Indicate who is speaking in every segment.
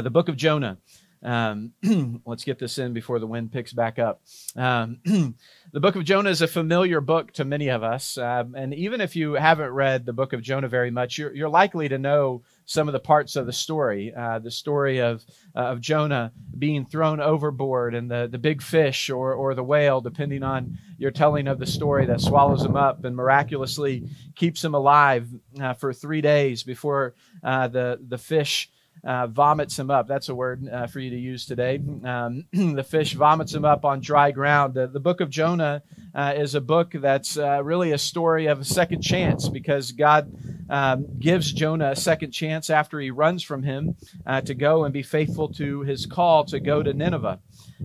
Speaker 1: Uh, the book of Jonah. Um, let's get this in before the wind picks back up. Um, the book of Jonah is a familiar book to many of us. Um, and even if you haven't read the book of Jonah very much, you're, you're likely to know some of the parts of the story. Uh, the story of, uh, of Jonah being thrown overboard and the, the big fish or, or the whale, depending on your telling of the story, that swallows him up and miraculously keeps him alive uh, for three days before uh, the, the fish uh, vomits him up. That's a word uh, for you to use today. Um, the fish vomits him up on dry ground. The, the book of Jonah uh, is a book that's uh, really a story of a second chance because God um, gives Jonah a second chance after he runs from him uh, to go and be faithful to his call to go to Nineveh.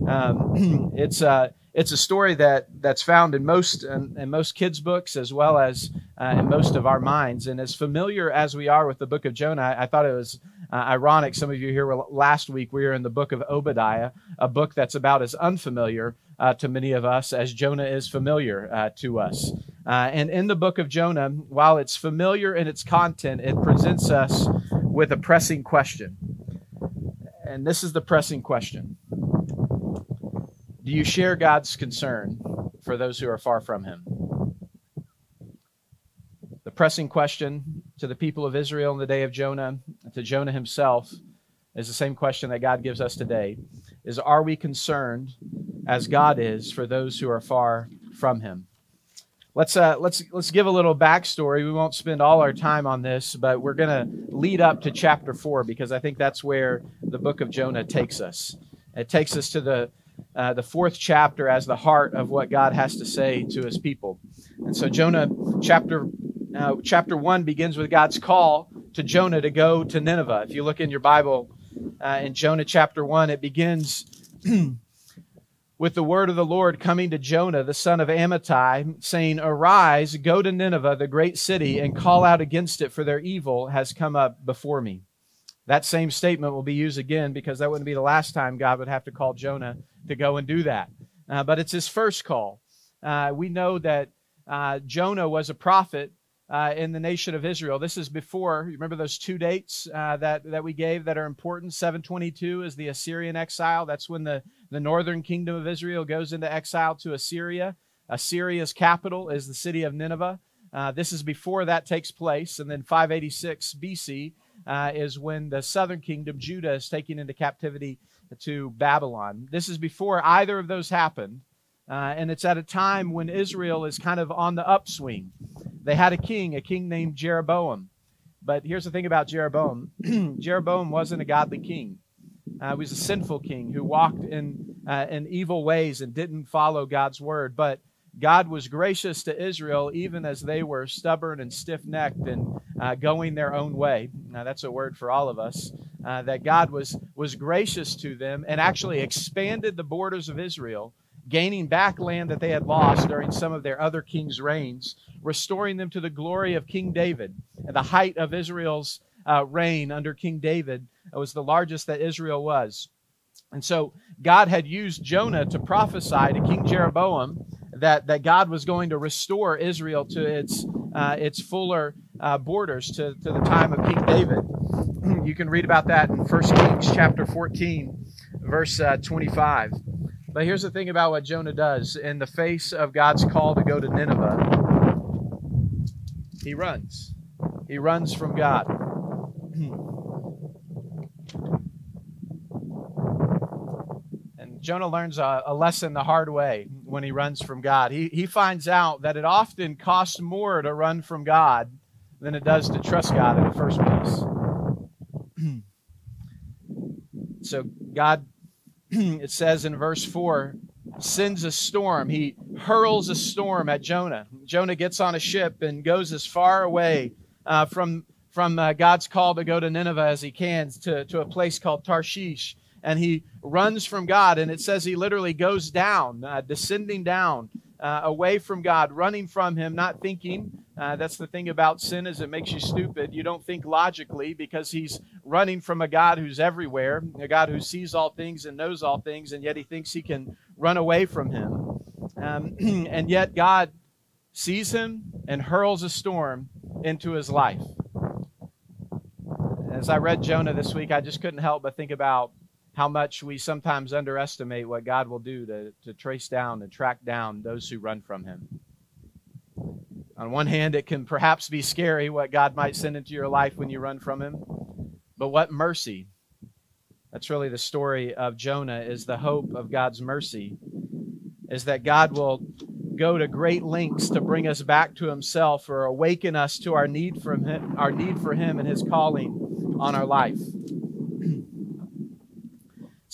Speaker 1: Um, it's a it's a story that that's found in most in, in most kids' books as well as uh, in most of our minds. And as familiar as we are with the book of Jonah, I, I thought it was uh, ironic. Some of you here were last week. We were in the book of Obadiah, a book that's about as unfamiliar uh, to many of us as Jonah is familiar uh, to us. Uh, and in the book of Jonah, while it's familiar in its content, it presents us with a pressing question. And this is the pressing question do you share God's concern for those who are far from Him? The pressing question to the people of Israel in the day of Jonah, to Jonah himself, is the same question that God gives us today is are we concerned as God is for those who are far from him? Let's uh, let's let's give a little backstory. We won't spend all our time on this, but we're going to lead up to chapter four because I think that's where the book of Jonah takes us. It takes us to the uh, the fourth chapter as the heart of what God has to say to his people. And so Jonah chapter uh, chapter 1 begins with God's call to Jonah to go to Nineveh. If you look in your Bible uh, in Jonah chapter 1, it begins with the word of the Lord coming to Jonah, the son of Amittai, saying, Arise, go to Nineveh, the great city, and call out against it, for their evil has come up before me. That same statement will be used again because that wouldn't be the last time God would have to call Jonah to go and do that. Uh, but it's his first call. Uh, we know that uh, Jonah was a prophet uh, in the nation of Israel. This is before, you remember those two dates uh, that, that we gave that are important? 722 is the Assyrian exile. That's when the, the northern kingdom of Israel goes into exile to Assyria. Assyria's capital is the city of Nineveh. Uh, this is before that takes place. And then 586 BC uh, is when the southern kingdom, Judah, is taken into captivity to Babylon. This is before either of those happened. Uh, and it's at a time when Israel is kind of on the upswing. They had a king, a king named Jeroboam. But here's the thing about Jeroboam Jeroboam wasn't a godly king. Uh, he was a sinful king who walked in, uh, in evil ways and didn't follow God's word. But God was gracious to Israel even as they were stubborn and stiff necked and uh, going their own way. Now, that's a word for all of us. Uh, that God was, was gracious to them and actually expanded the borders of Israel, gaining back land that they had lost during some of their other kings' reigns, restoring them to the glory of King David. And the height of Israel's uh, reign under King David was the largest that Israel was. And so God had used Jonah to prophesy to King Jeroboam that, that God was going to restore Israel to its, uh, its fuller uh, borders to, to the time of King David. You can read about that in 1 Kings chapter 14, verse uh, 25. But here's the thing about what Jonah does in the face of God's call to go to Nineveh he runs. He runs from God. And Jonah learns a, a, lesson the hard way when he runs from God. He, he finds out that it often costs more to run from God than it does to trust God in the first place. so, God, it says in verse 4, sends a storm. He hurls a storm at Jonah. Jonah gets on a ship and goes as far away uh, from, from uh, God's call to go to Nineveh as he can to, to a place called Tarshish and he runs from God. And it says he literally goes down, uh, descending down uh, away from God, running from him, not thinking. Uh, that's the thing about sin is it makes you stupid. You don't think logically because he's running from a God who's everywhere, a God who sees all things and knows all things, and yet he thinks he can run away from him. Um, and yet God sees him and hurls a storm into his life. As I read Jonah this week, I just couldn't help but think about how much we sometimes underestimate what God will do to, to trace down and track down those who run from Him. On one hand, it can perhaps be scary what God might send into your life when you run from Him, but what mercy. That's really the story of Jonah, is the hope of God's mercy, is that God will go to great lengths to bring us back to himself or awaken us to our need from him, our need for him and his calling on our life.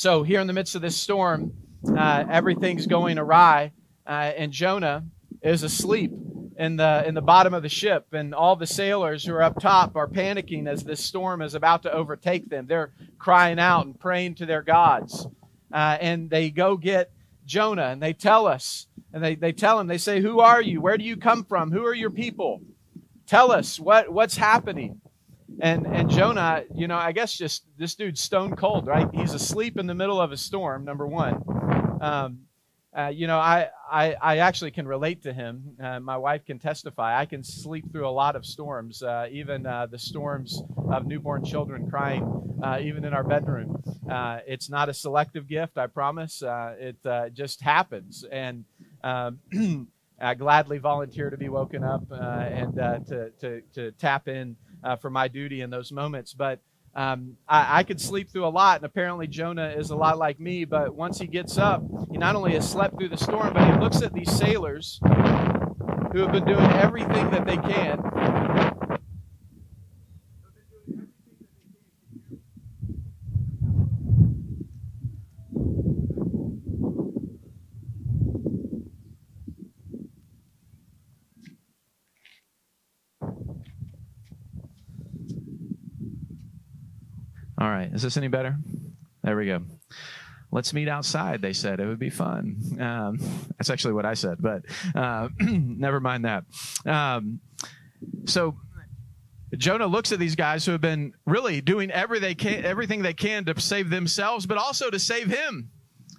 Speaker 1: So here in the midst of this storm, uh, everything's going awry, uh, and Jonah is asleep in the in the bottom of the ship, and all the sailors who are up top are panicking as this storm is about to overtake them. They're crying out and praying to their gods, uh, and they go get Jonah, and they tell us and they, they tell him, they say, Who are you? Where do you come from? Who are your people? Tell us what, what's happening. And and Jonah, you know, I guess just this dude's stone cold, right? He's asleep in the middle of a storm, number one. Um, uh, you know, I, I, I actually can relate to him. Uh, my wife can testify. I can sleep through a lot of storms, uh, even uh, the storms of newborn children crying, uh, even in our bedroom. Uh, it's not a selective gift, I promise. it just happens. And um, I gladly volunteer to be woken up and to, to, to tap in for my duty in those moments. But um, I, I, could sleep through a lot, and apparently Jonah is a lot like me. But once he gets up, he not only has slept through the storm, but he looks at these sailors who have been doing everything that they can Is this any better? There we go. Let's meet outside, they said. It would be fun. Um, that's actually what I said, but uh, never mind that. Um, so Jonah looks at these guys who have been really doing every they can, everything they can to save themselves, but also to save him,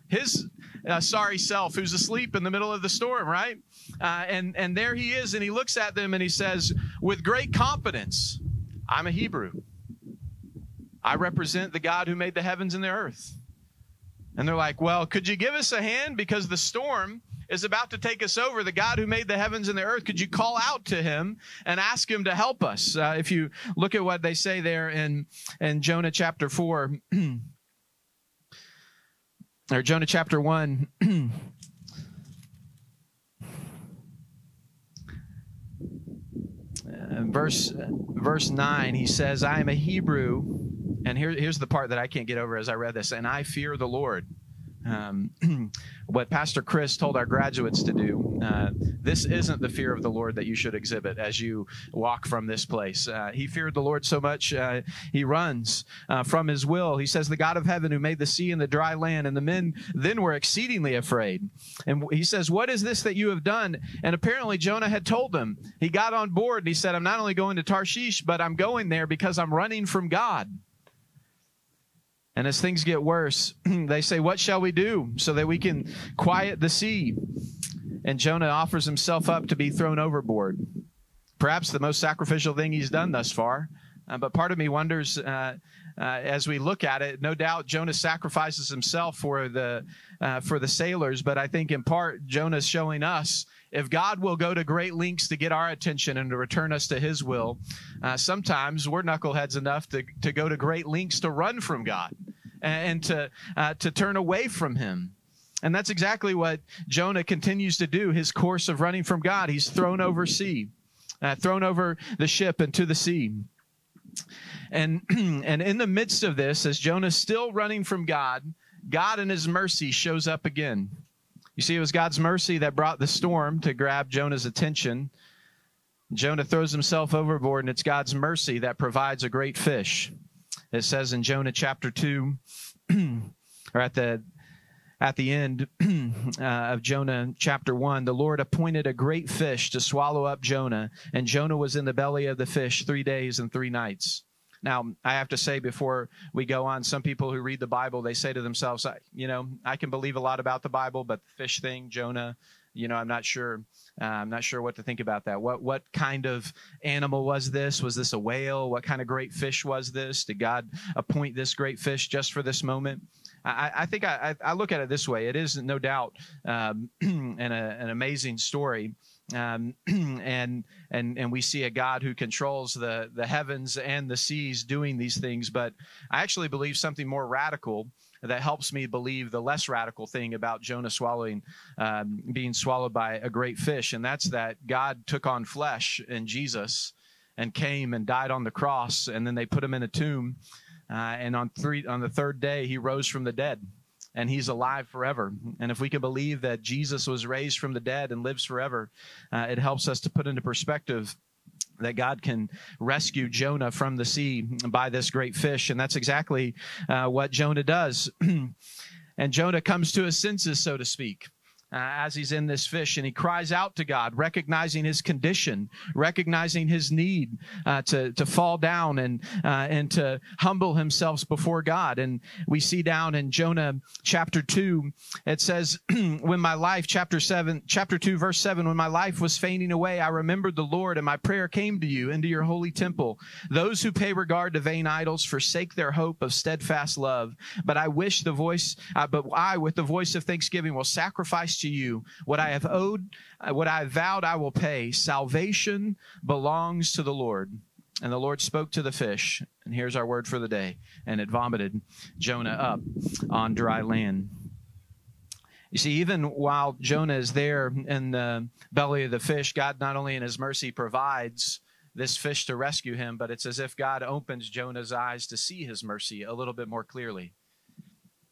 Speaker 1: his uh, sorry self, who's asleep in the middle of the storm, right? Uh, and and there he is, and he looks at them and he says, with great confidence, "I'm a Hebrew." I represent the God who made the heavens and the earth. And they're like, Well, could you give us a hand? Because the storm is about to take us over. The God who made the heavens and the earth, could you call out to him and ask him to help us? Uh, if you look at what they say there in, in Jonah chapter 4, or Jonah chapter 1. verse verse 9 he says i am a hebrew and here, here's the part that I can't get over as I read this. And I fear the Lord. Um, what Pastor Chris told our graduates to do. Uh, this isn't the fear of the Lord that you should exhibit as you walk from this place. Uh, he feared the Lord so much, uh, he runs uh, from his will. He says, The God of heaven who made the sea and the dry land. And the men then were exceedingly afraid. And he says, What is this that you have done? And apparently Jonah had told them. He got on board and he said, I'm not only going to Tarshish, but I'm going there because I'm running from God. And as things get worse, they say, What shall we do so that we can quiet the sea? And Jonah offers himself up to be thrown overboard. Perhaps the most sacrificial thing he's done thus far. Uh, but part of me wonders, uh, uh, as we look at it, no doubt Jonah sacrifices himself for the uh, for the sailors. But I think in part Jonah's showing us if God will go to great lengths to get our attention and to return us to His will, uh, sometimes we're knuckleheads enough to, to go to great lengths to run from God and, to, uh, to turn away from Him. And that's exactly what Jonah continues to do his course of running from God. He's thrown over sea, uh, thrown over the ship into the sea. And, and in the midst of this, as Jonah's still running from God, God in his mercy shows up again. You see, it was God's mercy that brought the storm to grab Jonah's attention. Jonah throws himself overboard, and it's God's mercy that provides a great fish. It says in Jonah chapter 2, or at the at the end uh, of Jonah chapter 1, the Lord appointed a great fish to swallow up Jonah, and Jonah was in the belly of the fish three days and three nights. Now, I have to say before we go on, some people who read the Bible, they say to themselves, you know, I can believe a lot about the Bible, but the fish thing, Jonah, you know, I'm not sure. Uh, I'm not sure what to think about that. What what kind of animal was this? Was this a whale? What kind of great fish was this? Did God appoint this great fish just for this moment? I, I think I, I, look at it this way. It is no doubt um, an, a, an amazing story. Um, and and and we see a God who controls the the heavens and the seas doing these things. But I actually believe something more radical that helps me believe the less radical thing about Jonah swallowing, um, being swallowed by a great fish, and that's that God took on flesh in Jesus and came and died on the cross, and then they put him in a tomb, uh, and on three on the third day he rose from the dead and he's alive forever. And if we can believe that Jesus was raised from the dead and lives forever, uh, it helps us to put into perspective that God can rescue Jonah from the sea by this great fish. And that's exactly uh, what Jonah does. and Jonah comes to his senses, so to speak uh, as he's in this fish and he cries out to God, recognizing his condition, recognizing his need uh, to, to fall down and, uh, and to humble himself before God. And we see down in Jonah chapter 2, it says, When my life, chapter 7, chapter 2, verse 7, when my life was fading away, I remembered the Lord and my prayer came to you into your holy temple. Those who pay regard to vain idols forsake their hope of steadfast love. But I wish the voice, uh, but I, with the voice of thanksgiving, will sacrifice to you. What I have owed, uh, what I vowed, I will pay. Salvation belongs to the Lord. And the Lord spoke to the fish, and here's our word for the day, and it vomited Jonah up on dry land. You see, even while Jonah is there in the belly of the fish, God not only in his mercy provides this fish to rescue him, but it's as if God opens Jonah's eyes to see his mercy a little bit more clearly.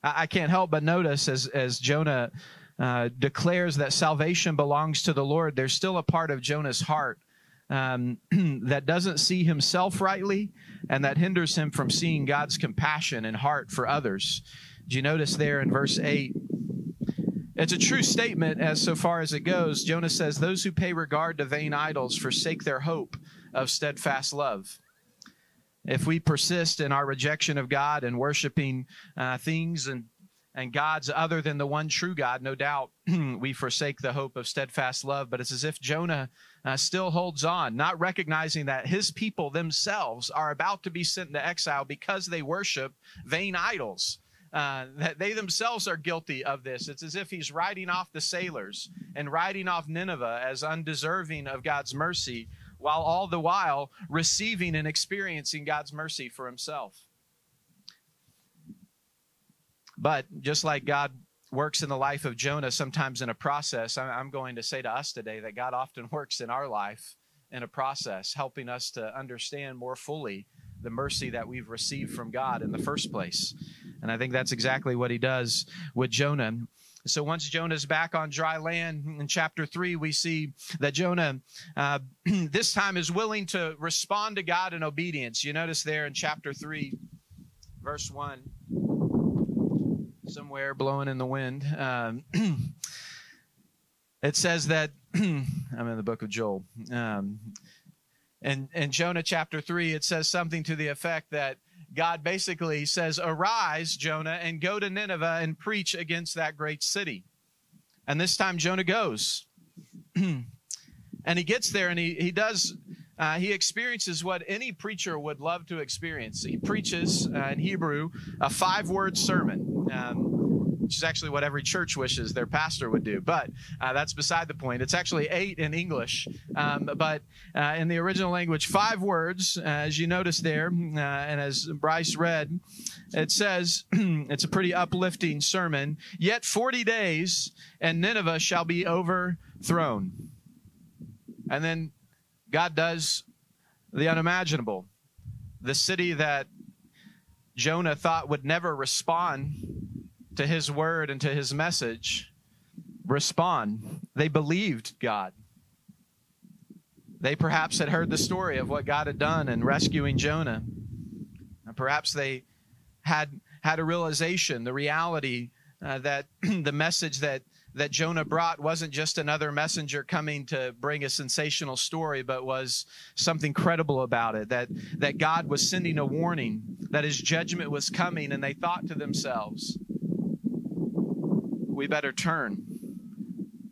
Speaker 1: I, can't help but notice as, as Jonah uh, declares that salvation belongs to the Lord, there's still a part of Jonah's heart um, that doesn't see himself rightly and that hinders him from seeing God's compassion and heart for others. Do you notice there in verse 8? It's a true statement as so far as it goes. Jonah says, Those who pay regard to vain idols forsake their hope of steadfast love. If we persist in our rejection of God and worshiping uh, things and and gods other than the one true God, no doubt we forsake the hope of steadfast love. But it's as if Jonah uh, still holds on, not recognizing that his people themselves are about to be sent into exile because they worship vain idols. Uh, that they themselves are guilty of this. It's as if he's writing off the sailors and writing off Nineveh as undeserving of God's mercy, while all the while receiving and experiencing God's mercy for himself. But just like God works in the life of Jonah, sometimes in a process, I'm going to say to us today that God often works in our life in a process, helping us to understand more fully the mercy that we've received from God in the first place. And I think that's exactly what he does with Jonah. So once Jonah's back on dry land in chapter 3, we see that Jonah uh, this time is willing to respond to God in obedience. You notice there in chapter 3, verse 1 somewhere blowing in the wind. Um, it says that I'm in the book of Joel. Um, and in Jonah chapter 3, it says something to the effect that God basically says, Arise, Jonah, and go to Nineveh and preach against that great city. And this time Jonah goes. and he gets there and he, he does uh, he experiences what any preacher would love to experience. He preaches uh, in Hebrew a five word sermon. Um, which is actually what every church wishes their pastor would do. But uh, that's beside the point. It's actually eight in English, um, but uh, in the original language, five words, uh, as you notice there, uh, and as Bryce read, it says it's a pretty uplifting sermon. Yet 40 days, and Nineveh shall be overthrown. And then God does the unimaginable. The city that Jonah thought would never respond to his word and to his message respond. They believed God. They perhaps had heard the story of what God had done in rescuing Jonah. And perhaps they had had a realization, the reality uh, that the message that that Jonah brought wasn't just another messenger coming to bring a sensational story, but was something credible about it. That that God was sending a warning that His judgment was coming, and they thought to themselves, "We better turn."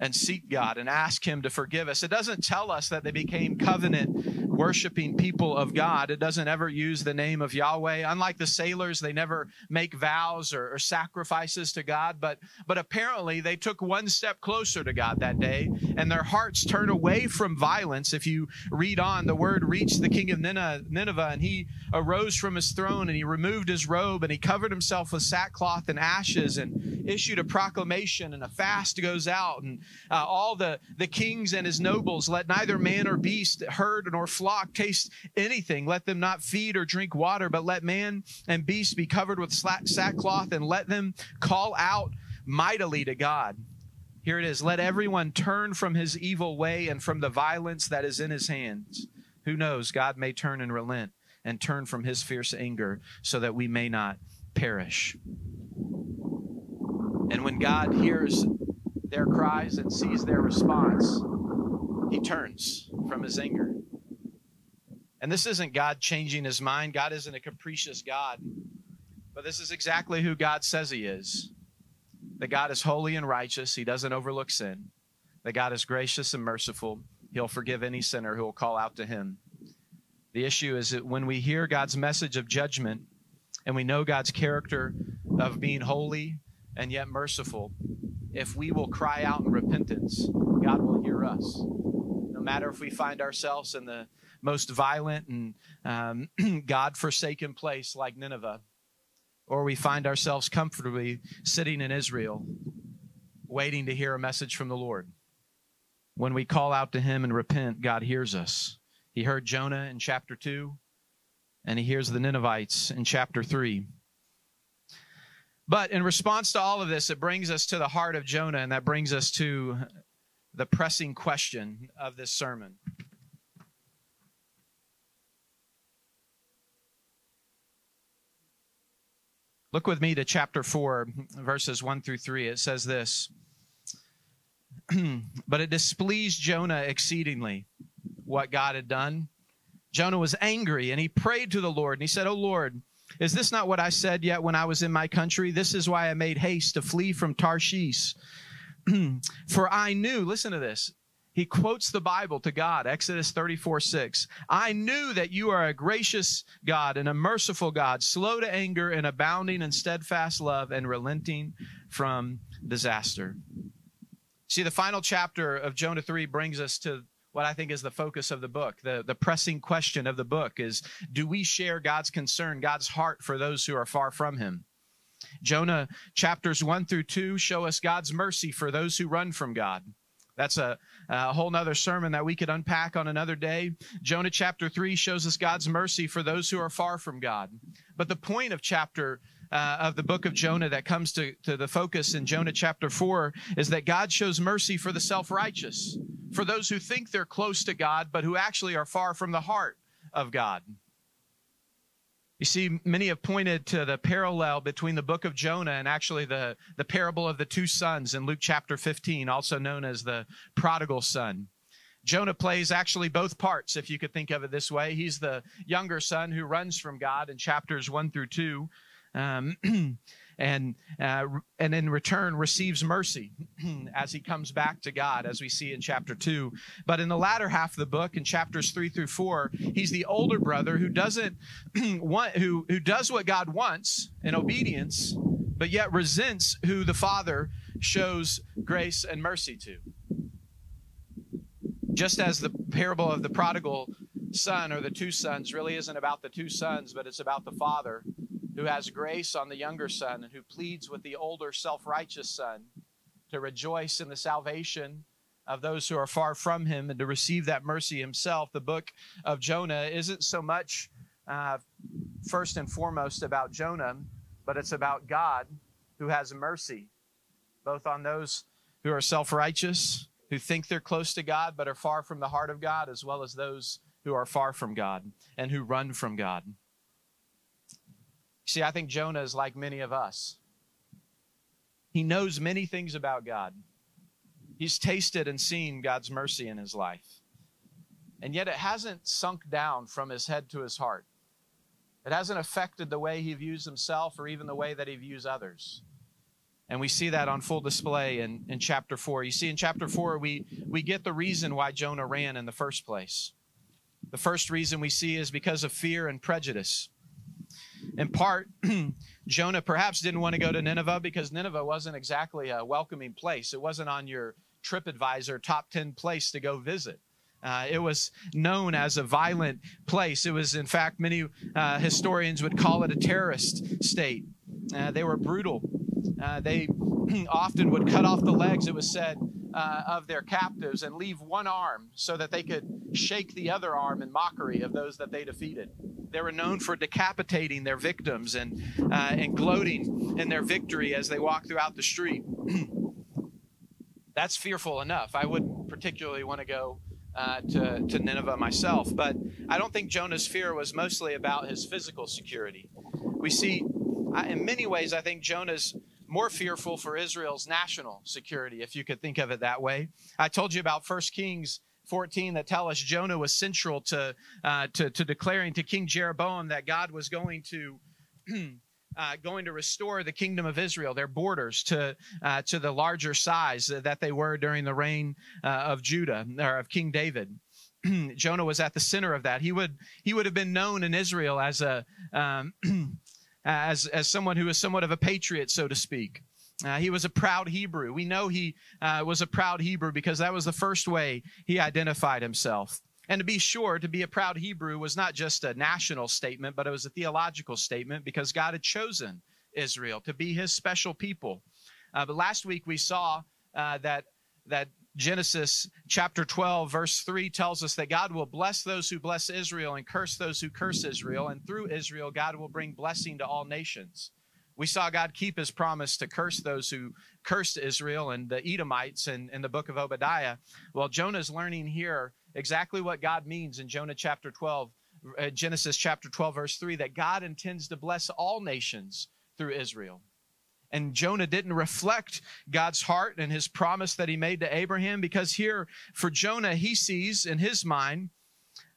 Speaker 1: and seek God and ask Him to forgive us. It doesn't tell us that they became covenant worshiping people of God. It doesn't ever use the name of Yahweh. Unlike the sailors, they never make vows or, or, sacrifices to God, but, but apparently they took one step closer to God that day and their hearts turned away from violence. If you read on, the word reached the king of Nineveh and he arose from his throne and he removed his robe and he covered himself with sackcloth and ashes and issued a proclamation and a fast goes out and uh, all the, the kings and his nobles let neither man or beast, herd nor flock flock taste anything. Let them not feed or drink water, but let man and beast be covered with sackcloth and let them call out mightily to God. Here it is. Let everyone turn from his evil way and from the violence that is in his hands. Who knows? God may turn and relent and turn from his fierce anger so that we may not perish. And when God hears their cries and sees their response, he turns from his anger and this isn't God changing his mind. God isn't a capricious God. But this is exactly who God says he is that God is holy and righteous. He doesn't overlook sin. That God is gracious and merciful. He'll forgive any sinner who will call out to him. The issue is that when we hear God's message of judgment and we know God's character of being holy and yet merciful, if we will cry out in repentance, God will hear us. No matter if we find ourselves in the most violent and um, God forsaken place like Nineveh, or we find ourselves comfortably sitting in Israel, waiting to hear a message from the Lord. When we call out to Him and repent, God hears us. He heard Jonah in chapter 2, and He hears the Ninevites in chapter 3. But in response to all of this, it brings us to the heart of Jonah, and that brings us to the pressing question of this sermon. Look with me to chapter 4, verses 1 through 3. It says this But it displeased Jonah exceedingly what God had done. Jonah was angry and he prayed to the Lord and he said, Oh Lord, is this not what I said yet when I was in my country? This is why I made haste to flee from Tarshish. For I knew, listen to this, he quotes the Bible to God, Exodus 34 6. I knew that you are a gracious God and a merciful God, slow to anger and abounding in steadfast love and relenting from disaster. See, the final chapter of Jonah 3 brings us to what I think is the focus of the book. The, the pressing question of the book is do we share God's concern, God's heart for those who are far from him? Jonah chapters 1 through 2 show us God's mercy for those who run from God. That's a, a whole nother sermon that we could unpack on another day. Jonah chapter 3 shows us God's mercy for those who are far from God. But the point of chapter uh, of the book of Jonah that comes to, to the focus in Jonah chapter 4 is that God shows mercy for the self righteous, for those who think they're close to God, but who actually are far from the heart of God. You see, many have pointed to the parallel between the book of Jonah and actually the, the parable of the two sons in Luke chapter 15, also known as the prodigal son. Jonah plays actually both parts, if you could think of it this way. He's the younger son who runs from God in chapters 1 through 2. Um, and uh, and in return receives mercy as he comes back to God, as we see in chapter two. But in the latter half of the book, in chapters three through four, he's the older brother who doesn't want who who does what God wants in obedience, but yet resents who the father shows grace and mercy to. Just as the parable of the prodigal son or the two sons really isn't about the two sons, but it's about the father who has grace on the younger son and who pleads with the older self righteous son to rejoice in the salvation of those who are far from him and to receive that mercy himself. The book of Jonah isn't so much uh, first and foremost about Jonah, but it's about God who has mercy both on those who are self righteous, who think they're close to God but are far from the heart of God, as well as those who are far from God and who run from God. See, I think Jonah is like many of us. He knows many things about God. He's tasted and seen God's mercy in his life. And yet it hasn't sunk down from his head to his heart. It hasn't affected the way he views himself or even the way that he views others. And we see that on full display in, in chapter 4. You see, in chapter 4, we, we get the reason why Jonah ran in the first place. The first reason we see is because of fear and prejudice. In part, Jonah perhaps didn't want to go to Nineveh because Nineveh wasn't exactly a welcoming place. It wasn't on your TripAdvisor top 10 place to go visit. Uh, it was known as a violent place. It was, in fact, many uh, historians would call it a terrorist state. Uh, they were brutal. Uh, they often would cut off the legs, it was said, uh, of their captives and leave one arm so that they could shake the other arm in mockery of those that they defeated. They were known for decapitating their victims and, uh, and gloating in their victory as they walked throughout the street. That's fearful enough. I wouldn't particularly want to go uh, to, to Nineveh myself, but I don't think Jonah's fear was mostly about his physical security. We see, in many ways, I think Jonah's more fearful for Israel's national security, if you could think of it that way. I told you about 1 Kings 14 that tell us Jonah was central to, uh, to, to declaring to King Jeroboam that God was going to. Uh, going to restore the kingdom of Israel, their borders to uh, to the larger size that they were during the reign uh, of Judah or of King David. Jonah was at the center of that. He would he would have been known in Israel as a um, as as someone who was somewhat of a patriot, so to speak. Uh, he was a proud Hebrew. We know he uh, was a proud Hebrew because that was the first way he identified himself. And to be sure, to be a proud Hebrew was not just a national statement, but it was a theological statement because God had chosen Israel to be his special people. Uh, but last week we saw uh, that that Genesis chapter 12, verse 3 tells us that God will bless those who bless Israel and curse those who curse Israel. And through Israel, God will bring blessing to all nations. We saw God keep his promise to curse those who cursed Israel and the Edomites in, in the book of Obadiah. Well, Jonah's learning here exactly what God means in Jonah chapter 12, uh, Genesis chapter 12, verse 3, that God intends to bless all nations through Israel. And Jonah didn't reflect God's heart and his promise that he made to Abraham because here for Jonah, he sees in his mind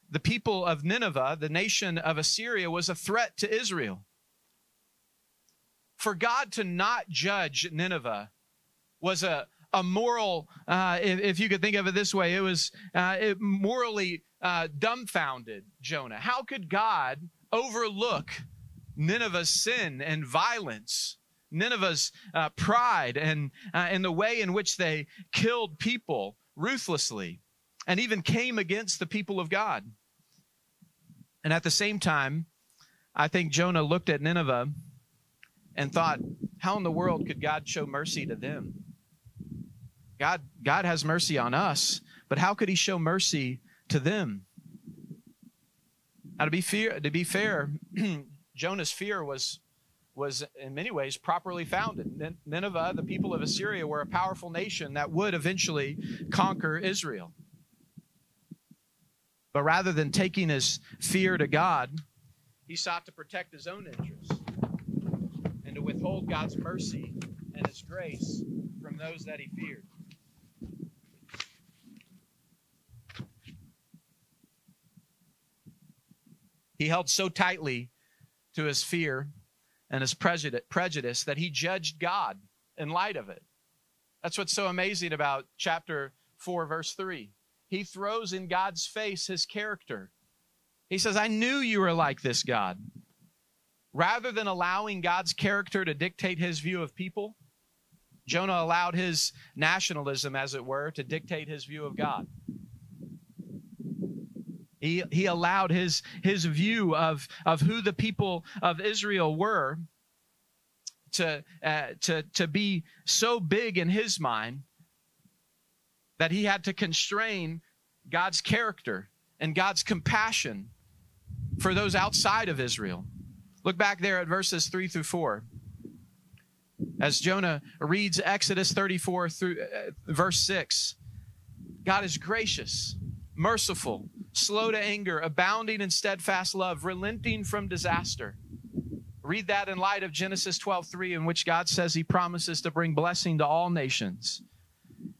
Speaker 1: the people of Nineveh, the nation of Assyria, was a threat to Israel. For God to not judge Nineveh was a, a moral, uh, if, if, you could think of it this way, it was uh, it morally uh, dumbfounded Jonah. How could God overlook Nineveh's sin and violence? Nineveh's uh, pride and, uh, and the way in which they killed people ruthlessly and even came against the people of God. And at the same time, I think Jonah looked at Nineveh and thought, how in the world could God show mercy to them? God, God has mercy on us, but how could he show mercy to them? Now, to be fair, to be fair Jonah's fear was was in many ways properly founded. Nineveh, the people of Assyria, were a powerful nation that would eventually conquer Israel. But rather than taking his fear to God, he sought to protect his own interests withhold God's mercy and his grace from those that he feared. He held so tightly to his fear and his prejudice that he judged God in light of it. That's what's so amazing about chapter 4, verse 3. He throws in God's face his character. He says, I knew you were like this, God. Rather than allowing God's character to dictate his view of people, Jonah allowed his nationalism, as it were, to dictate his view of God. He, he allowed his, his view of, of who the people of Israel were to, uh, to, to be so big in his mind that he had to constrain God's character and God's compassion for those outside of Israel. Look back there at verses 3 through 4. As Jonah reads Exodus 34 through uh, verse 6, God is gracious, merciful, slow to anger, abounding in steadfast love, relenting from disaster. Read that in light of Genesis 12:3 in which God says he promises to bring blessing to all nations.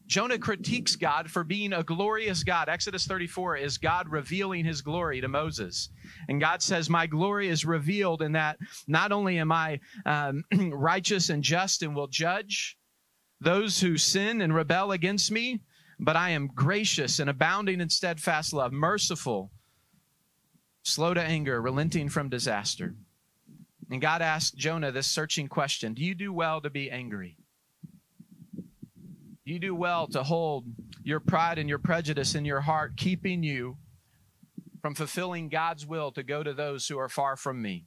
Speaker 1: Jonah critiques God for being a glorious God. Exodus 34 is God revealing his glory to Moses. And God says, My glory is revealed in that not only am I um, righteous and just and will judge those who sin and rebel against me, but I am gracious and abounding in steadfast love, merciful, slow to anger, relenting from disaster. And God asked Jonah this searching question Do you do well to be angry? You do well to hold your pride and your prejudice in your heart, keeping you from fulfilling God's will to go to those who are far from me.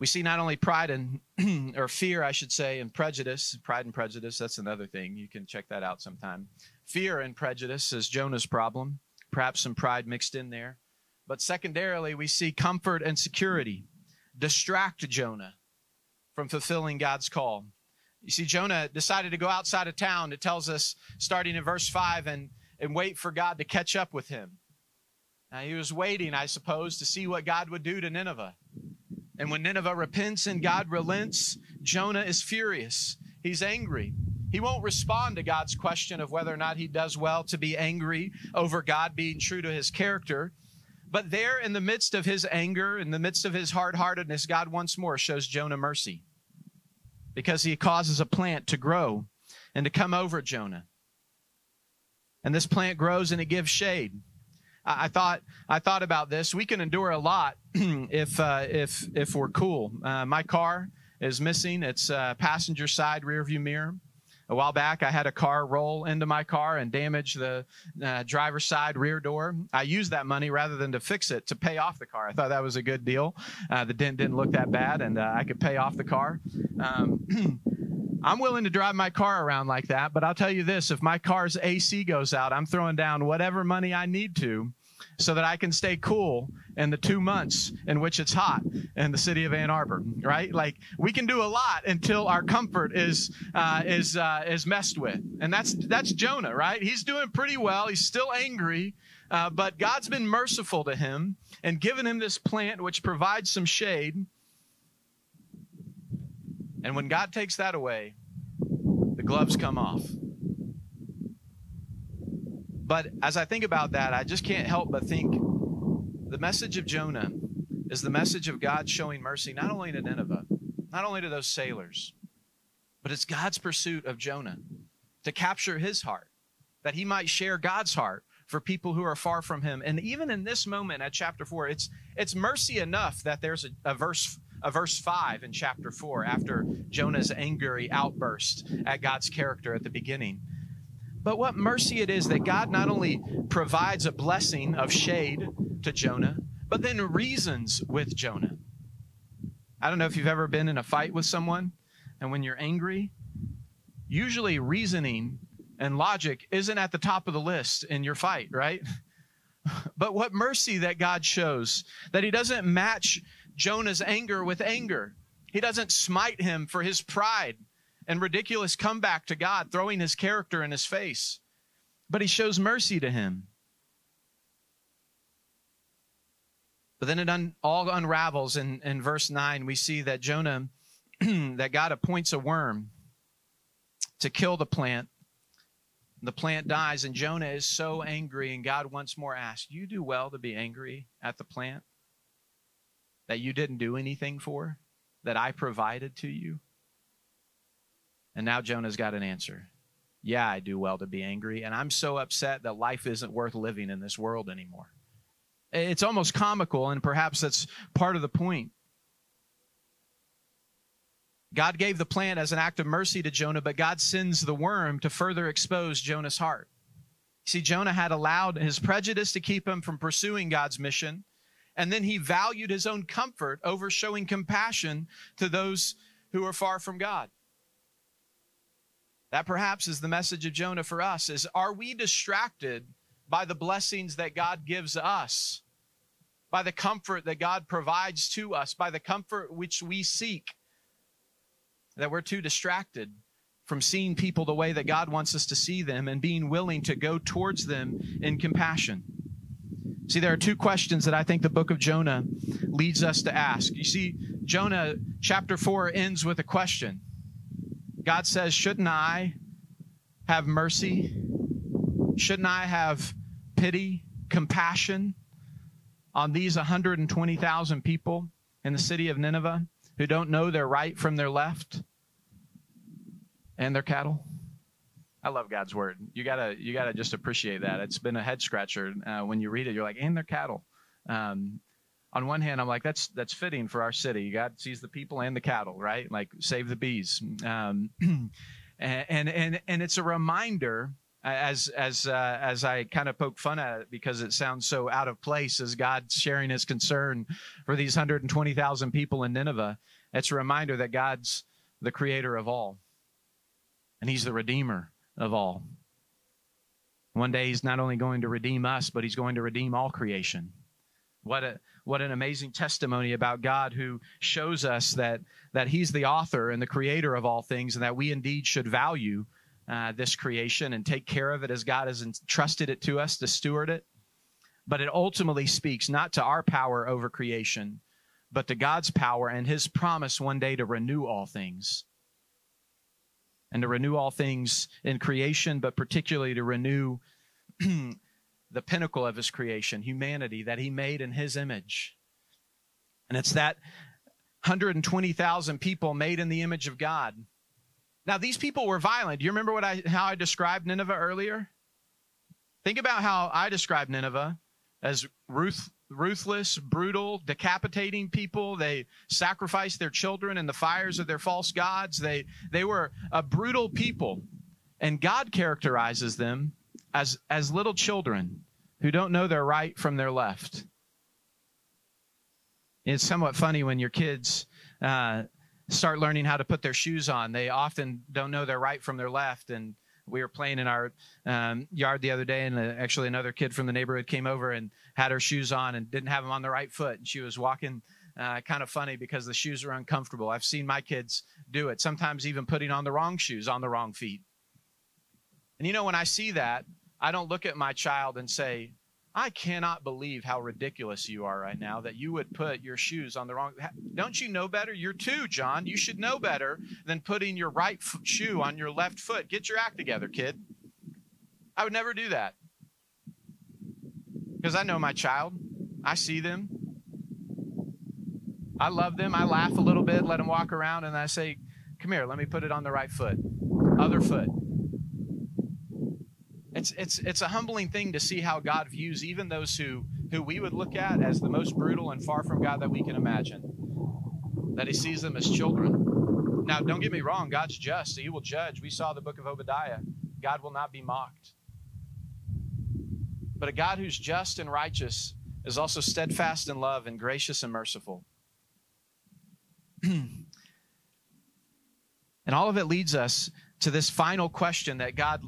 Speaker 1: We see not only pride and, or fear, I should say, and prejudice. Pride and prejudice, that's another thing. You can check that out sometime. Fear and prejudice is Jonah's problem, perhaps some pride mixed in there. But secondarily, we see comfort and security distract Jonah from fulfilling God's call. You see, Jonah decided to go outside of town. It tells us, starting in verse 5, and, and wait for God to catch up with him. Now, he was waiting, I suppose, to see what God would do to Nineveh. And when Nineveh repents and God relents, Jonah is furious. He's angry. He won't respond to God's question of whether or not he does well to be angry over God being true to his character. But there, in the midst of his anger, in the midst of his hard heartedness, God once more shows Jonah mercy because he causes a plant to grow and to come over Jonah. And this plant grows and it gives shade. I, thought I thought about this. We can endure a lot if uh, if if we're cool. Uh, my car is missing its uh, passenger side rear view mirror a while back, I had a car roll into my car and damage the uh, driver's side rear door. I used that money rather than to fix it to pay off the car. I thought that was a good deal. Uh, the dent didn't look that bad, and uh, I could pay off the car. Um, I'm willing to drive my car around like that, but I'll tell you this if my car's AC goes out, I'm throwing down whatever money I need to so that I can stay cool in the two months in which it's hot in the city of Ann Arbor, right? Like we can do a lot until our comfort is uh, is uh, is messed with, and that's that's Jonah, right? He's doing pretty well. He's still angry, uh, but God's been merciful to him and given him this plant which provides some shade. And when God takes that away, the gloves come off. But as I think about that, I just can't help but think the message of Jonah is the message of God showing mercy not only to Nineveh, not only to those sailors, but it's God's pursuit of Jonah to capture his heart, that he might share God's heart for people who are far from him. And even in this moment at chapter 4, it's it's mercy enough that there's a, a verse a verse 5 in chapter 4 after Jonah's angry outburst at God's character at the beginning but what mercy it is that God not only provides a blessing of shade to Jonah, but then reasons with Jonah. I don't know if you've ever been in a fight with someone, and when you're angry, usually reasoning and logic isn't at the top of the list in your fight, right? But what mercy that God shows, that He doesn't match Jonah's anger with anger. He doesn't smite him for his pride and ridiculous comeback to God, throwing his character in his face. But he shows mercy to him. But then it un, all unravels in, in verse 9. We see that Jonah, that God appoints a worm to kill the plant. The plant dies, and Jonah is so angry, and God once more asks, You do well to be angry at the plant that you didn't do anything for, that I provided to you? And now Jonah's got an answer. Yeah, I do well to be angry, and I'm so upset that life isn't worth living in this world anymore. It's almost comical, and perhaps that's part of the point. God gave the plant as an act of mercy to Jonah, but God sends the worm to further expose Jonah's heart. See, Jonah had allowed his prejudice to keep him from pursuing God's mission, and then he valued his own comfort over showing compassion to those who are far from God. That perhaps is the message of Jonah for us is are we distracted by the blessings that God gives us? By the comfort that God provides to us, by the comfort which we seek, that we're too distracted from seeing people the way that God wants us to see them and being willing to go towards them in compassion. See, there are two questions that I think the book of Jonah leads us to ask. You see, Jonah chapter 4 ends with a question. God says, Shouldn't I have mercy? Shouldn't I have pity, compassion on these 120,000 people in the city of Nineveh who don't know their right from their left and their cattle? I love God's word. You gotta you gotta just appreciate that. It's been a head scratcher uh, when you read it. You're like, and they're cattle. Um, on one hand, I'm like, that's that's fitting for our city. God sees the people and the cattle, right? Like, save the bees. Um, and and and it's a reminder as as uh, as I kind of poke fun at it because it sounds so out of place as God sharing His concern for these 120,000 people in Nineveh. It's a reminder that God's the Creator of all, and He's the Redeemer of all. One day he's not only going to redeem us, but he's going to redeem all creation. What a what an amazing testimony about God who shows us that that he's the author and the creator of all things and that we indeed should value uh, this creation and take care of it as God has entrusted it to us to steward it. But it ultimately speaks not to our power over creation, but to God's power and his promise one day to renew all things and to renew all things in creation, but particularly to renew the pinnacle of his creation, humanity that he made in his image. And it's that 120,000 people made in the image of God. Now, these people were violent. Do you remember what I, how I described Nineveh earlier? Think about how I described Nineveh as ruth, ruthless, brutal, decapitating people. They sacrificed their children in the fires of their false gods. They, they were a brutal people. And God characterizes them as, as little children who don't know their right from their left. It's somewhat funny when your kids uh, start learning how to put their shoes on. They often don't know their right from their left. And we were playing in our um, yard the other day, and uh, actually another kid from the neighborhood came over and had her shoes on and didn't have them on the right foot, and she was walking. Uh, kind of funny because the shoes are uncomfortable. I've seen my kids do it, sometimes even putting on the wrong shoes on the wrong feet. And you know, when I see that, I don't look at my child and say, I cannot believe how ridiculous you are right now that you would put your shoes on the wrong. Don't you know better? You're two, John. You should know better than putting your right shoe on your left foot. Get your act together, kid. I would never do that because I know my child. I see them. I love them. I laugh a little bit, let them walk around, and I say, Come here, let me put it on the right foot. Other foot. It's, it's, it's a humbling thing to see how God views even those who, who we would look at as the most brutal and far from God that we can imagine. That he sees them as children. Now, don't get me wrong, God's just. He will judge. We saw the book of Obadiah. God will not be mocked. But a God who's just and righteous is also steadfast in love and gracious and merciful. and all of it leads us to this final question that God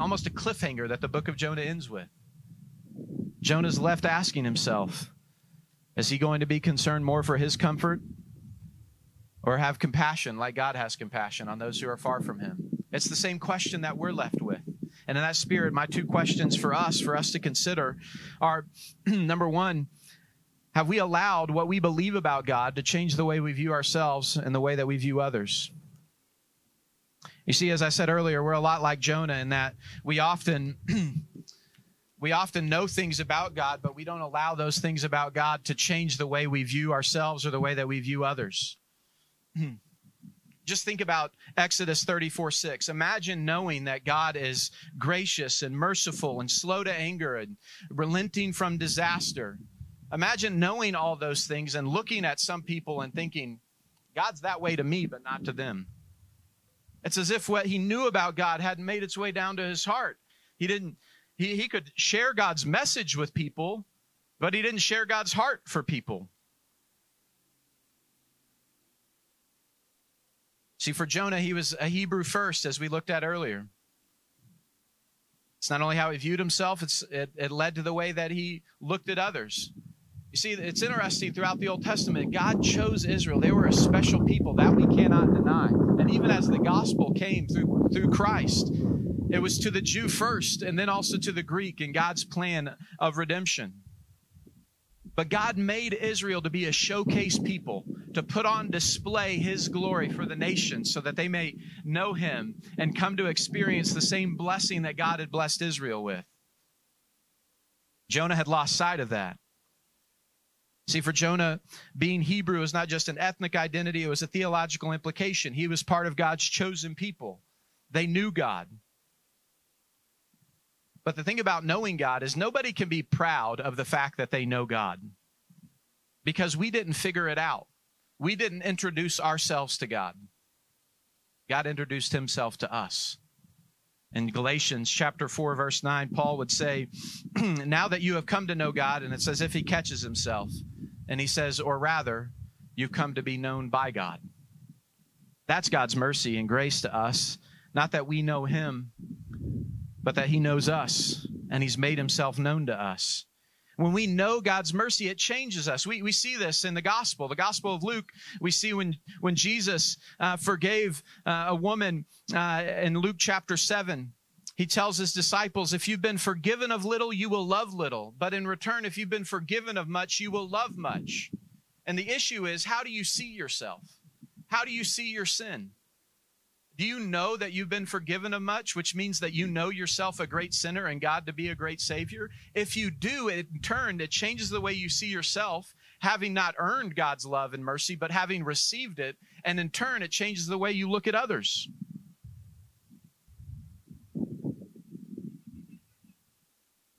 Speaker 1: almost a cliffhanger that the book of Jonah ends with. Jonah's left asking himself, is he going to be concerned more for his comfort or have compassion like God has compassion on those who are far from him? It's the same question that we're left with. And in that spirit, my two questions for us, for us to consider, are number one, have we allowed what we believe about God to change the way we view ourselves and the way that we view others? You see, as I said earlier, we're a lot like Jonah in that we often we often know things about God, but we don't allow those things about God to change the way we view ourselves or the way that we view others. Just think about Exodus 34 6. Imagine knowing that God is gracious and merciful and slow to anger and relenting from disaster. Imagine knowing all those things and looking at some people and thinking, God's that way to me, but not to them. It's as if what he knew about God hadn't made its way down to his heart. He didn't, he, he could share God's message with people, but he didn't share God's heart for people. See, for Jonah, he was a Hebrew first, as we looked at earlier. It's not only how he viewed himself, it's, it, it led to the way that he looked at others. You see, it's interesting throughout the Old Testament, God chose Israel. They were a special people that we cannot deny. And even as the gospel came through, through Christ, it was to the Jew first and then also to the Greek in God's plan of redemption. But God made Israel to be a showcase people, to put on display His glory for the nations so that they may know Him and come to experience the same blessing that God had blessed Israel with. Jonah had lost sight of that. See, for Jonah, being Hebrew is not just an ethnic identity, it was a theological implication. He was part of God's chosen people. They knew God. But the thing about knowing God is nobody can be proud of the fact that they know God because we didn't figure it out. We didn't introduce ourselves to God. God introduced himself to us. In Galatians chapter 4 verse 9, Paul would say, "Now that you have come to know God," and it's as if he catches himself, and he says, "Or rather, you've come to be known by God." That's God's mercy and grace to us, not that we know him, but that he knows us and he's made himself known to us. When we know God's mercy, it changes us. We, we see this in the gospel. The gospel of Luke, we see when, when Jesus uh, forgave uh, a woman uh, in Luke chapter 7. He tells his disciples, if you've been forgiven of little, you will love little. But in return, if you've been forgiven of much, you will love much. And the issue is, how do you see yourself? How do you see your sin? Do you know that you've been forgiven of much, which means that you know yourself a great sinner and God to be a great Savior? If you do, in turn, it changes the way you see yourself, having not earned God's love and mercy, but having received it. And in turn, it changes the way you look at others.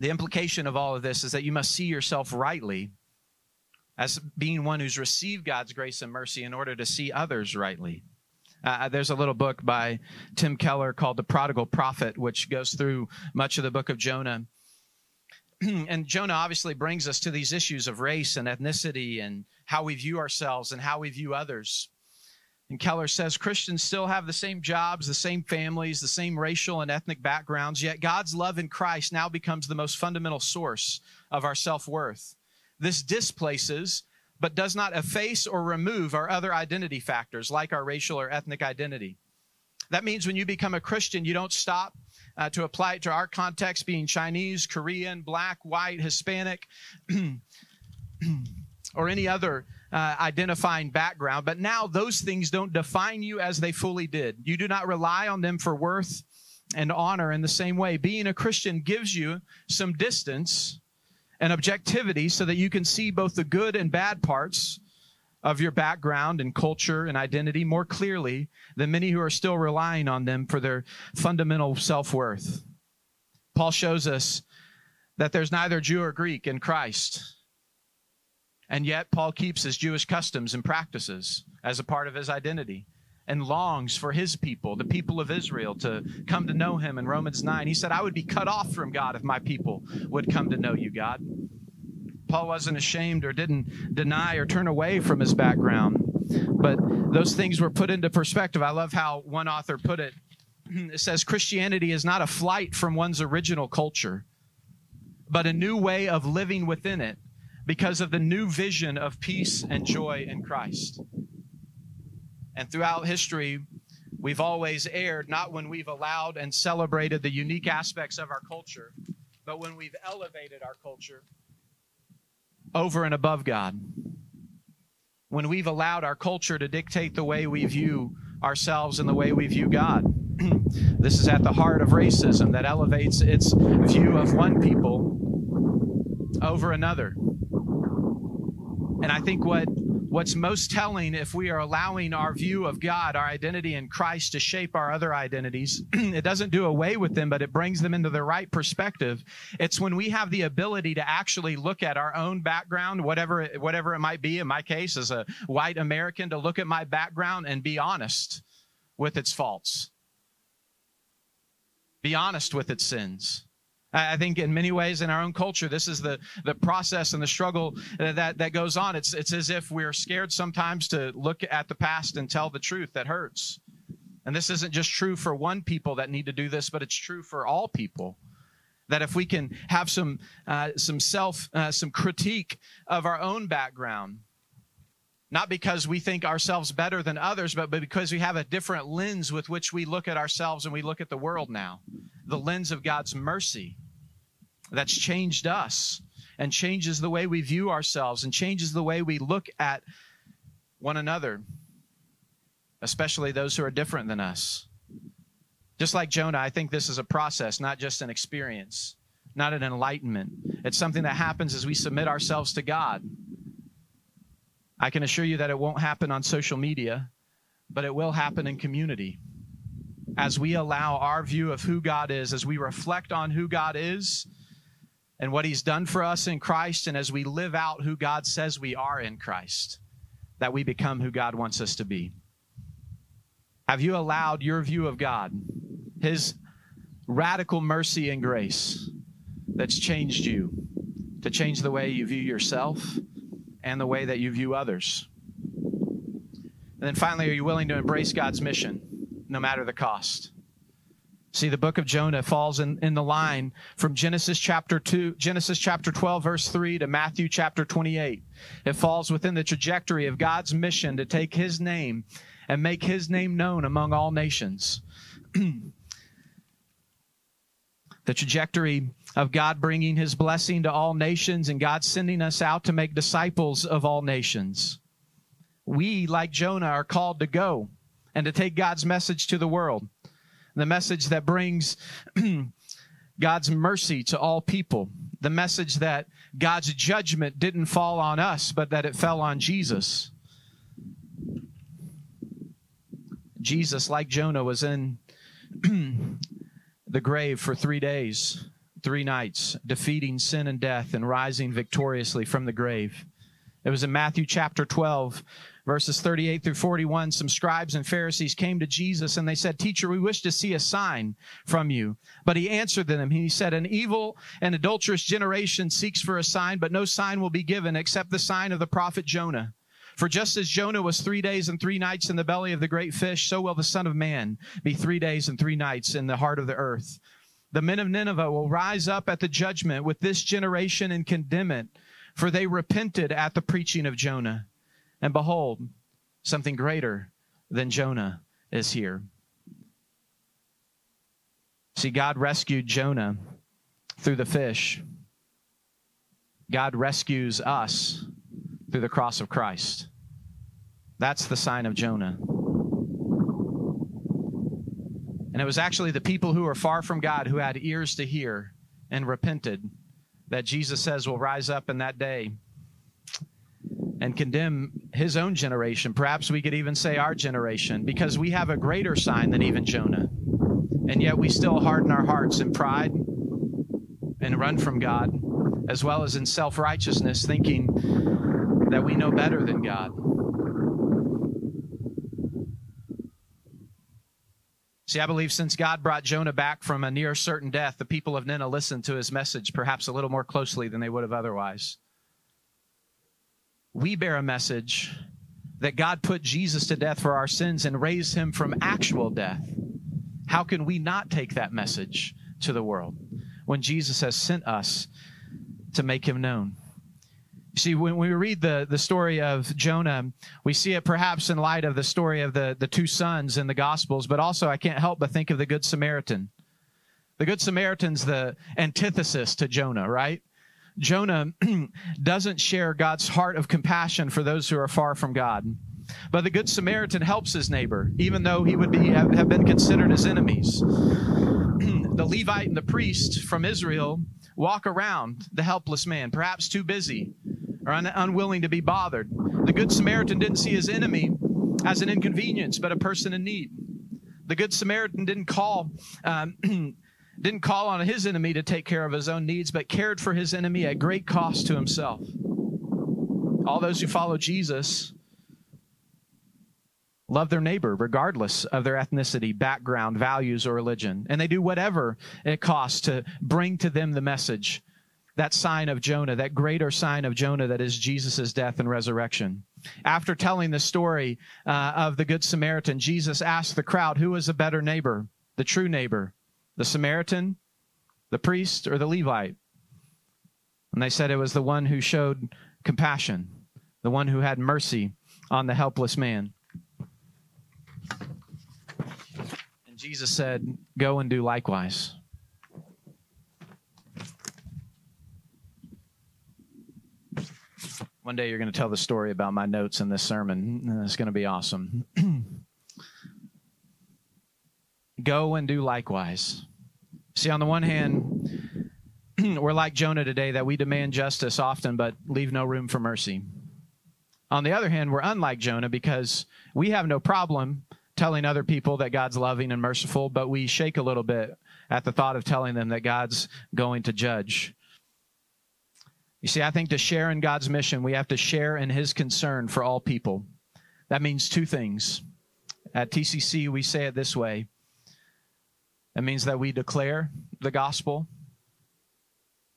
Speaker 1: The implication of all of this is that you must see yourself rightly as being one who's received God's grace and mercy in order to see others rightly. Uh, there's a little book by Tim Keller called The Prodigal Prophet, which goes through much of the book of Jonah. and Jonah obviously brings us to these issues of race and ethnicity and how we view ourselves and how we view others. And Keller says Christians still have the same jobs, the same families, the same racial and ethnic backgrounds, yet God's love in Christ now becomes the most fundamental source of our self worth. This displaces but does not efface or remove our other identity factors like our racial or ethnic identity. That means when you become a Christian, you don't stop uh, to apply it to our context being Chinese, Korean, black, white, Hispanic, or any other uh, identifying background. But now those things don't define you as they fully did. You do not rely on them for worth and honor in the same way. Being a Christian gives you some distance and objectivity so that you can see both the good and bad parts of your background and culture and identity more clearly than many who are still relying on them for their fundamental self worth. Paul shows us that there's neither Jew or Greek in Christ. And yet, Paul keeps his Jewish customs and practices as a part of his identity and longs for his people, the people of Israel, to come to know him in Romans 9. He said, I would be cut off from God if my people would come to know you, God. Paul wasn't ashamed or didn't deny or turn away from his background, but those things were put into perspective. I love how one author put it. It says Christianity is not a flight from one's original culture, but a new way of living within it because of the new vision of peace and joy in Christ. And throughout history, we've always erred, not when we've allowed and celebrated the unique aspects of our culture, but when we've elevated our culture over and above God. When we've allowed our culture to dictate the way we view ourselves and the way we view God. this is at the heart of racism that elevates its view of one people over another. And I think what What's most telling if we are allowing our view of God, our identity in Christ to shape our other identities, it doesn't do away with them, but it brings them into the right perspective. It's when we have the ability to actually look at our own background, whatever it, whatever it might be. In my case, as a white American, to look at my background and be honest with its faults, be honest with its sins I think in many ways in our own culture, this is the, the process and the struggle that, that goes on. It's, it's as if we're scared sometimes to look at the past and tell the truth that hurts. And this isn't just true for one people that need to do this, but it's true for all people. That if we can have some, uh, some self, uh, some critique of our own background, not because we think ourselves better than others, but because we have a different lens with which we look at ourselves and we look at the world now. The lens of God's mercy that's changed us and changes the way we view ourselves and changes the way we look at one another, especially those who are different than us. Just like Jonah, I think this is a process, not just an experience, not an enlightenment. It's something that happens as we submit ourselves to God. I can assure you that it won't happen on social media, but it will happen in community. As we allow our view of who God is, as we reflect on who God is and what He's done for us in Christ, and as we live out who God says we are in Christ, that we become who God wants us to be. Have you allowed your view of God, His radical mercy and grace that's changed you, to change the way you view yourself and the way that you view others? And then finally, are you willing to embrace God's mission, no matter the cost? See, the book of Jonah falls in, in the line from Genesis chapter 2, Genesis chapter 12, verse 3 to Matthew chapter 28. It falls within the trajectory of God's mission to take his name and make his name known among all nations. the trajectory of God bringing his blessing to all nations and God sending us out to make disciples of all nations. We, like Jonah, are called to go and to take God's message to the world. The message that brings God's mercy to all people. The message that God's judgment didn't fall on us, but that it fell on Jesus. Jesus, like Jonah, was in the grave for three days, three nights, defeating sin and death and rising victoriously from the grave. It was in Matthew chapter 12, verses 38 through 41. Some scribes and Pharisees came to Jesus and they said, Teacher, we wish to see a sign from you. But he answered them. He said, An evil and adulterous generation seeks for a sign, but no sign will be given except the sign of the prophet Jonah. For just as Jonah was three days and three nights in the belly of the great fish, so will the Son of Man be three days and three nights in the heart of the earth. The men of Nineveh will rise up at the judgment with this generation and condemn it, for they repented at the preaching of Jonah. And behold, something greater than Jonah is here. See, God rescued Jonah through the fish. God rescues us through the cross of Christ. That's the sign of Jonah. And it was actually the people who were far from God who had ears to hear and repented that Jesus says will rise up in that day and condemn his own generation. Perhaps we could even say our generation, because we have a greater sign than even Jonah. And yet we still harden our hearts in pride and run from God, as well as in self righteousness, thinking that we know better than God. See, I believe since God brought Jonah back from a near certain death, the people of Nineveh listened to his message perhaps a little more closely than they would have otherwise. We bear a message that God put Jesus to death for our sins and raised him from actual death. How can we not take that message to the world when Jesus has sent us to make him known? See, when we read the, the story of Jonah, we see it perhaps in light of the story of the, the two sons in the Gospels, but also I can't help but think of the Good Samaritan. The Good Samaritan's the antithesis to Jonah, right? Jonah doesn't share God's heart of compassion for those who are far from God. But the Good Samaritan helps his neighbor, even though he would be, have, have been considered his enemies. the Levite and the priest from Israel walk around the helpless man, perhaps too busy or un- unwilling to be bothered. The Good Samaritan didn't see his enemy as an inconvenience, but a person in need. The Good Samaritan didn't call. Um, didn't call on his enemy to take care of his own needs, but cared for his enemy at great cost to himself. All those who follow Jesus love their neighbor regardless of their ethnicity, background, values, or religion. And they do whatever it costs to bring to them the message that sign of Jonah, that greater sign of Jonah that is Jesus' death and resurrection. After telling the story uh, of the Good Samaritan, Jesus asked the crowd, Who is a better neighbor, the true neighbor, the Samaritan, the priest, or the Levite? And they said it was the one who showed compassion, the one who had mercy on the helpless man. And Jesus said, Go and do likewise. One day you're going to tell the story about my notes in this sermon. It's going to be awesome. Go and do likewise. See, on the one hand, we're like Jonah today that we demand justice often but leave no room for mercy. On the other hand, we're unlike Jonah because we have no problem telling other people that God's loving and merciful, but we shake a little bit at the thought of telling them that God's going to judge. You see, I think to share in God's mission, we have to share in his concern for all people. That means two things. At TCC, we say it this way it means that we declare the gospel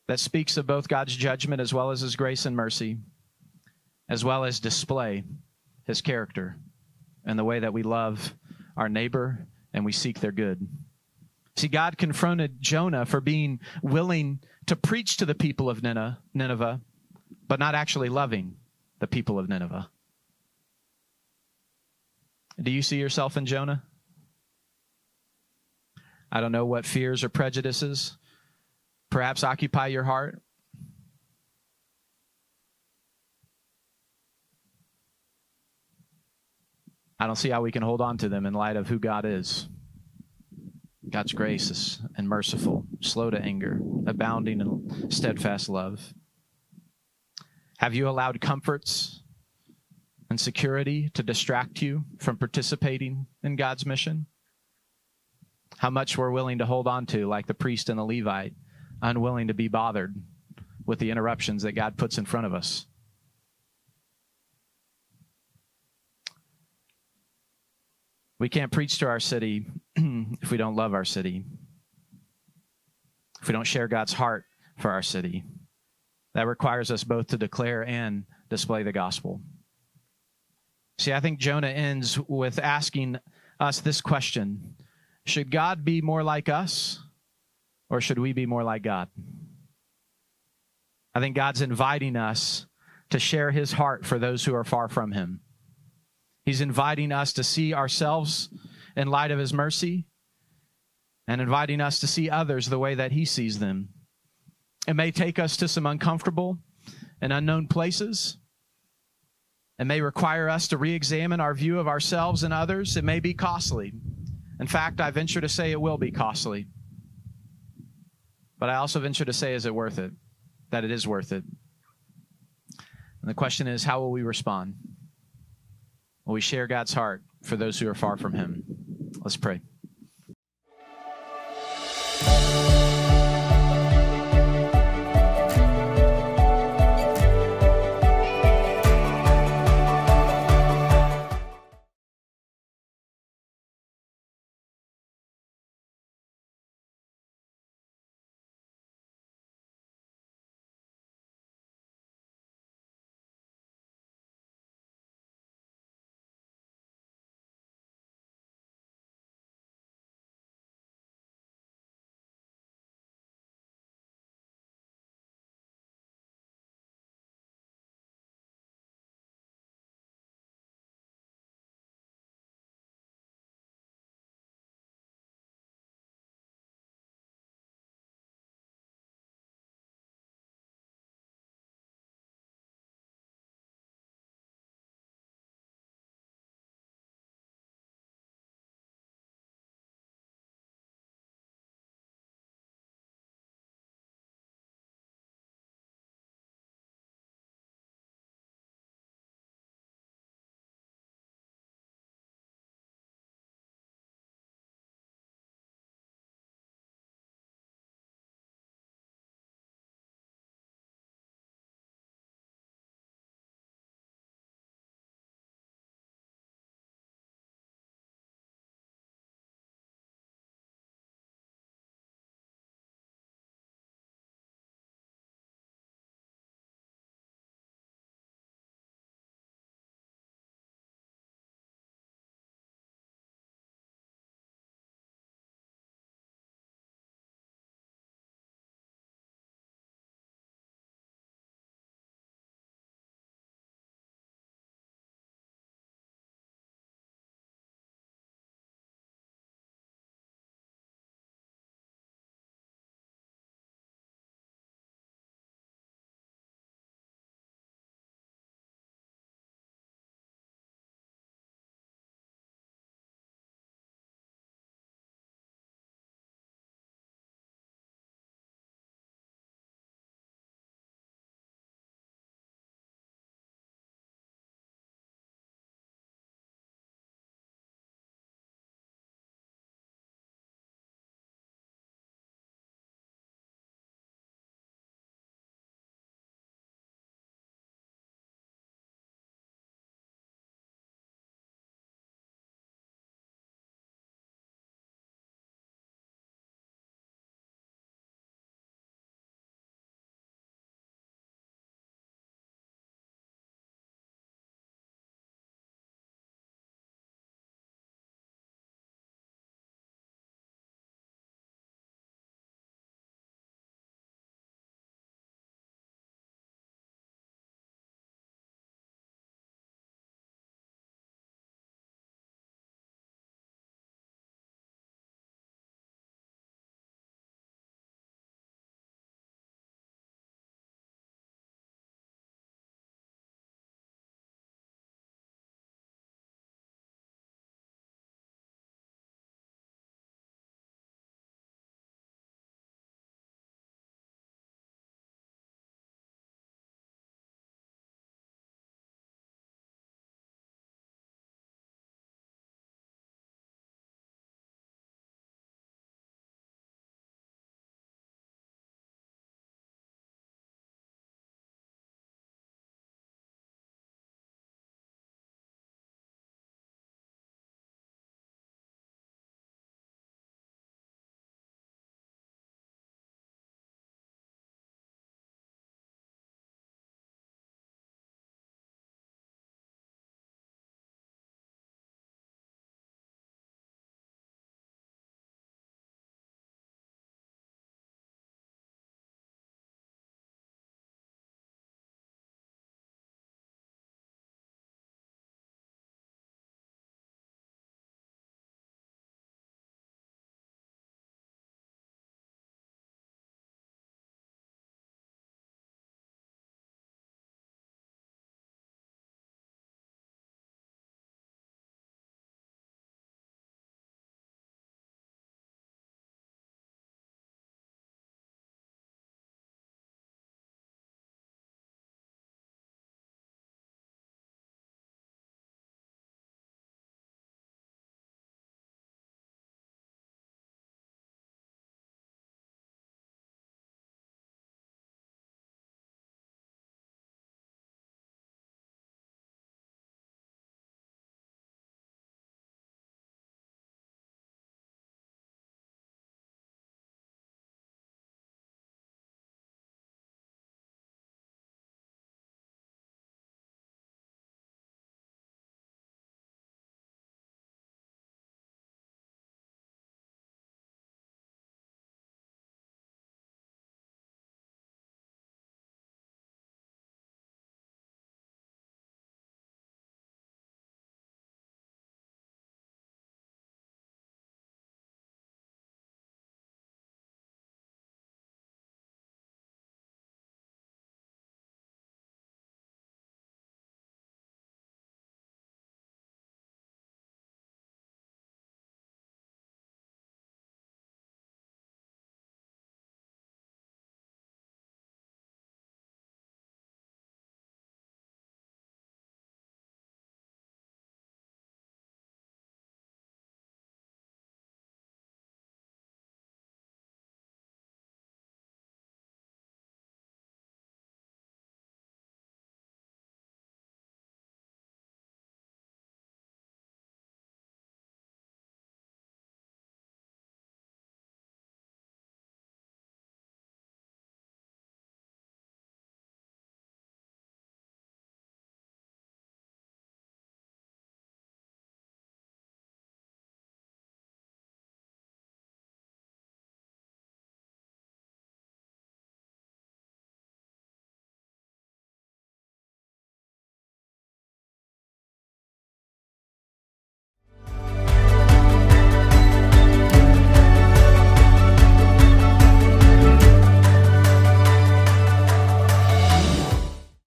Speaker 1: that speaks of both God's judgment as well as his grace and mercy, as well as display his character and the way that we love our neighbor and we seek their good. See, God confronted Jonah for being willing to preach to the people of Nineveh, but not actually loving the people of Nineveh. Do you see yourself in Jonah? I don't know what fears or prejudices perhaps occupy your heart. I don't see how we can hold on to them in light of who God is. God's grace is and merciful, slow to anger, abounding in steadfast love. Have you allowed comforts and security to distract you from participating in God's mission? How much we're willing to hold on to, like the priest and the Levite, unwilling to be bothered with the interruptions that God puts in front of us. We can't preach to our city if we don't love our city, if we don't share God's heart for our city. That requires us both to declare and display the gospel. See, I think Jonah ends with asking us this question Should God be more like us, or should we be more like God? I think God's inviting us to share his heart for those who are far from him. He's inviting us to see ourselves in light of his mercy and inviting us to see others the way that he sees them. It may take us to some uncomfortable and unknown places. It may require us to re examine our view of ourselves and others. It may be costly. In fact, I venture to say it will be costly. But I also venture to say, is it worth it? That it is worth it. And the question is, how will we respond? We share God's heart for those who are far from Him? Let's pray.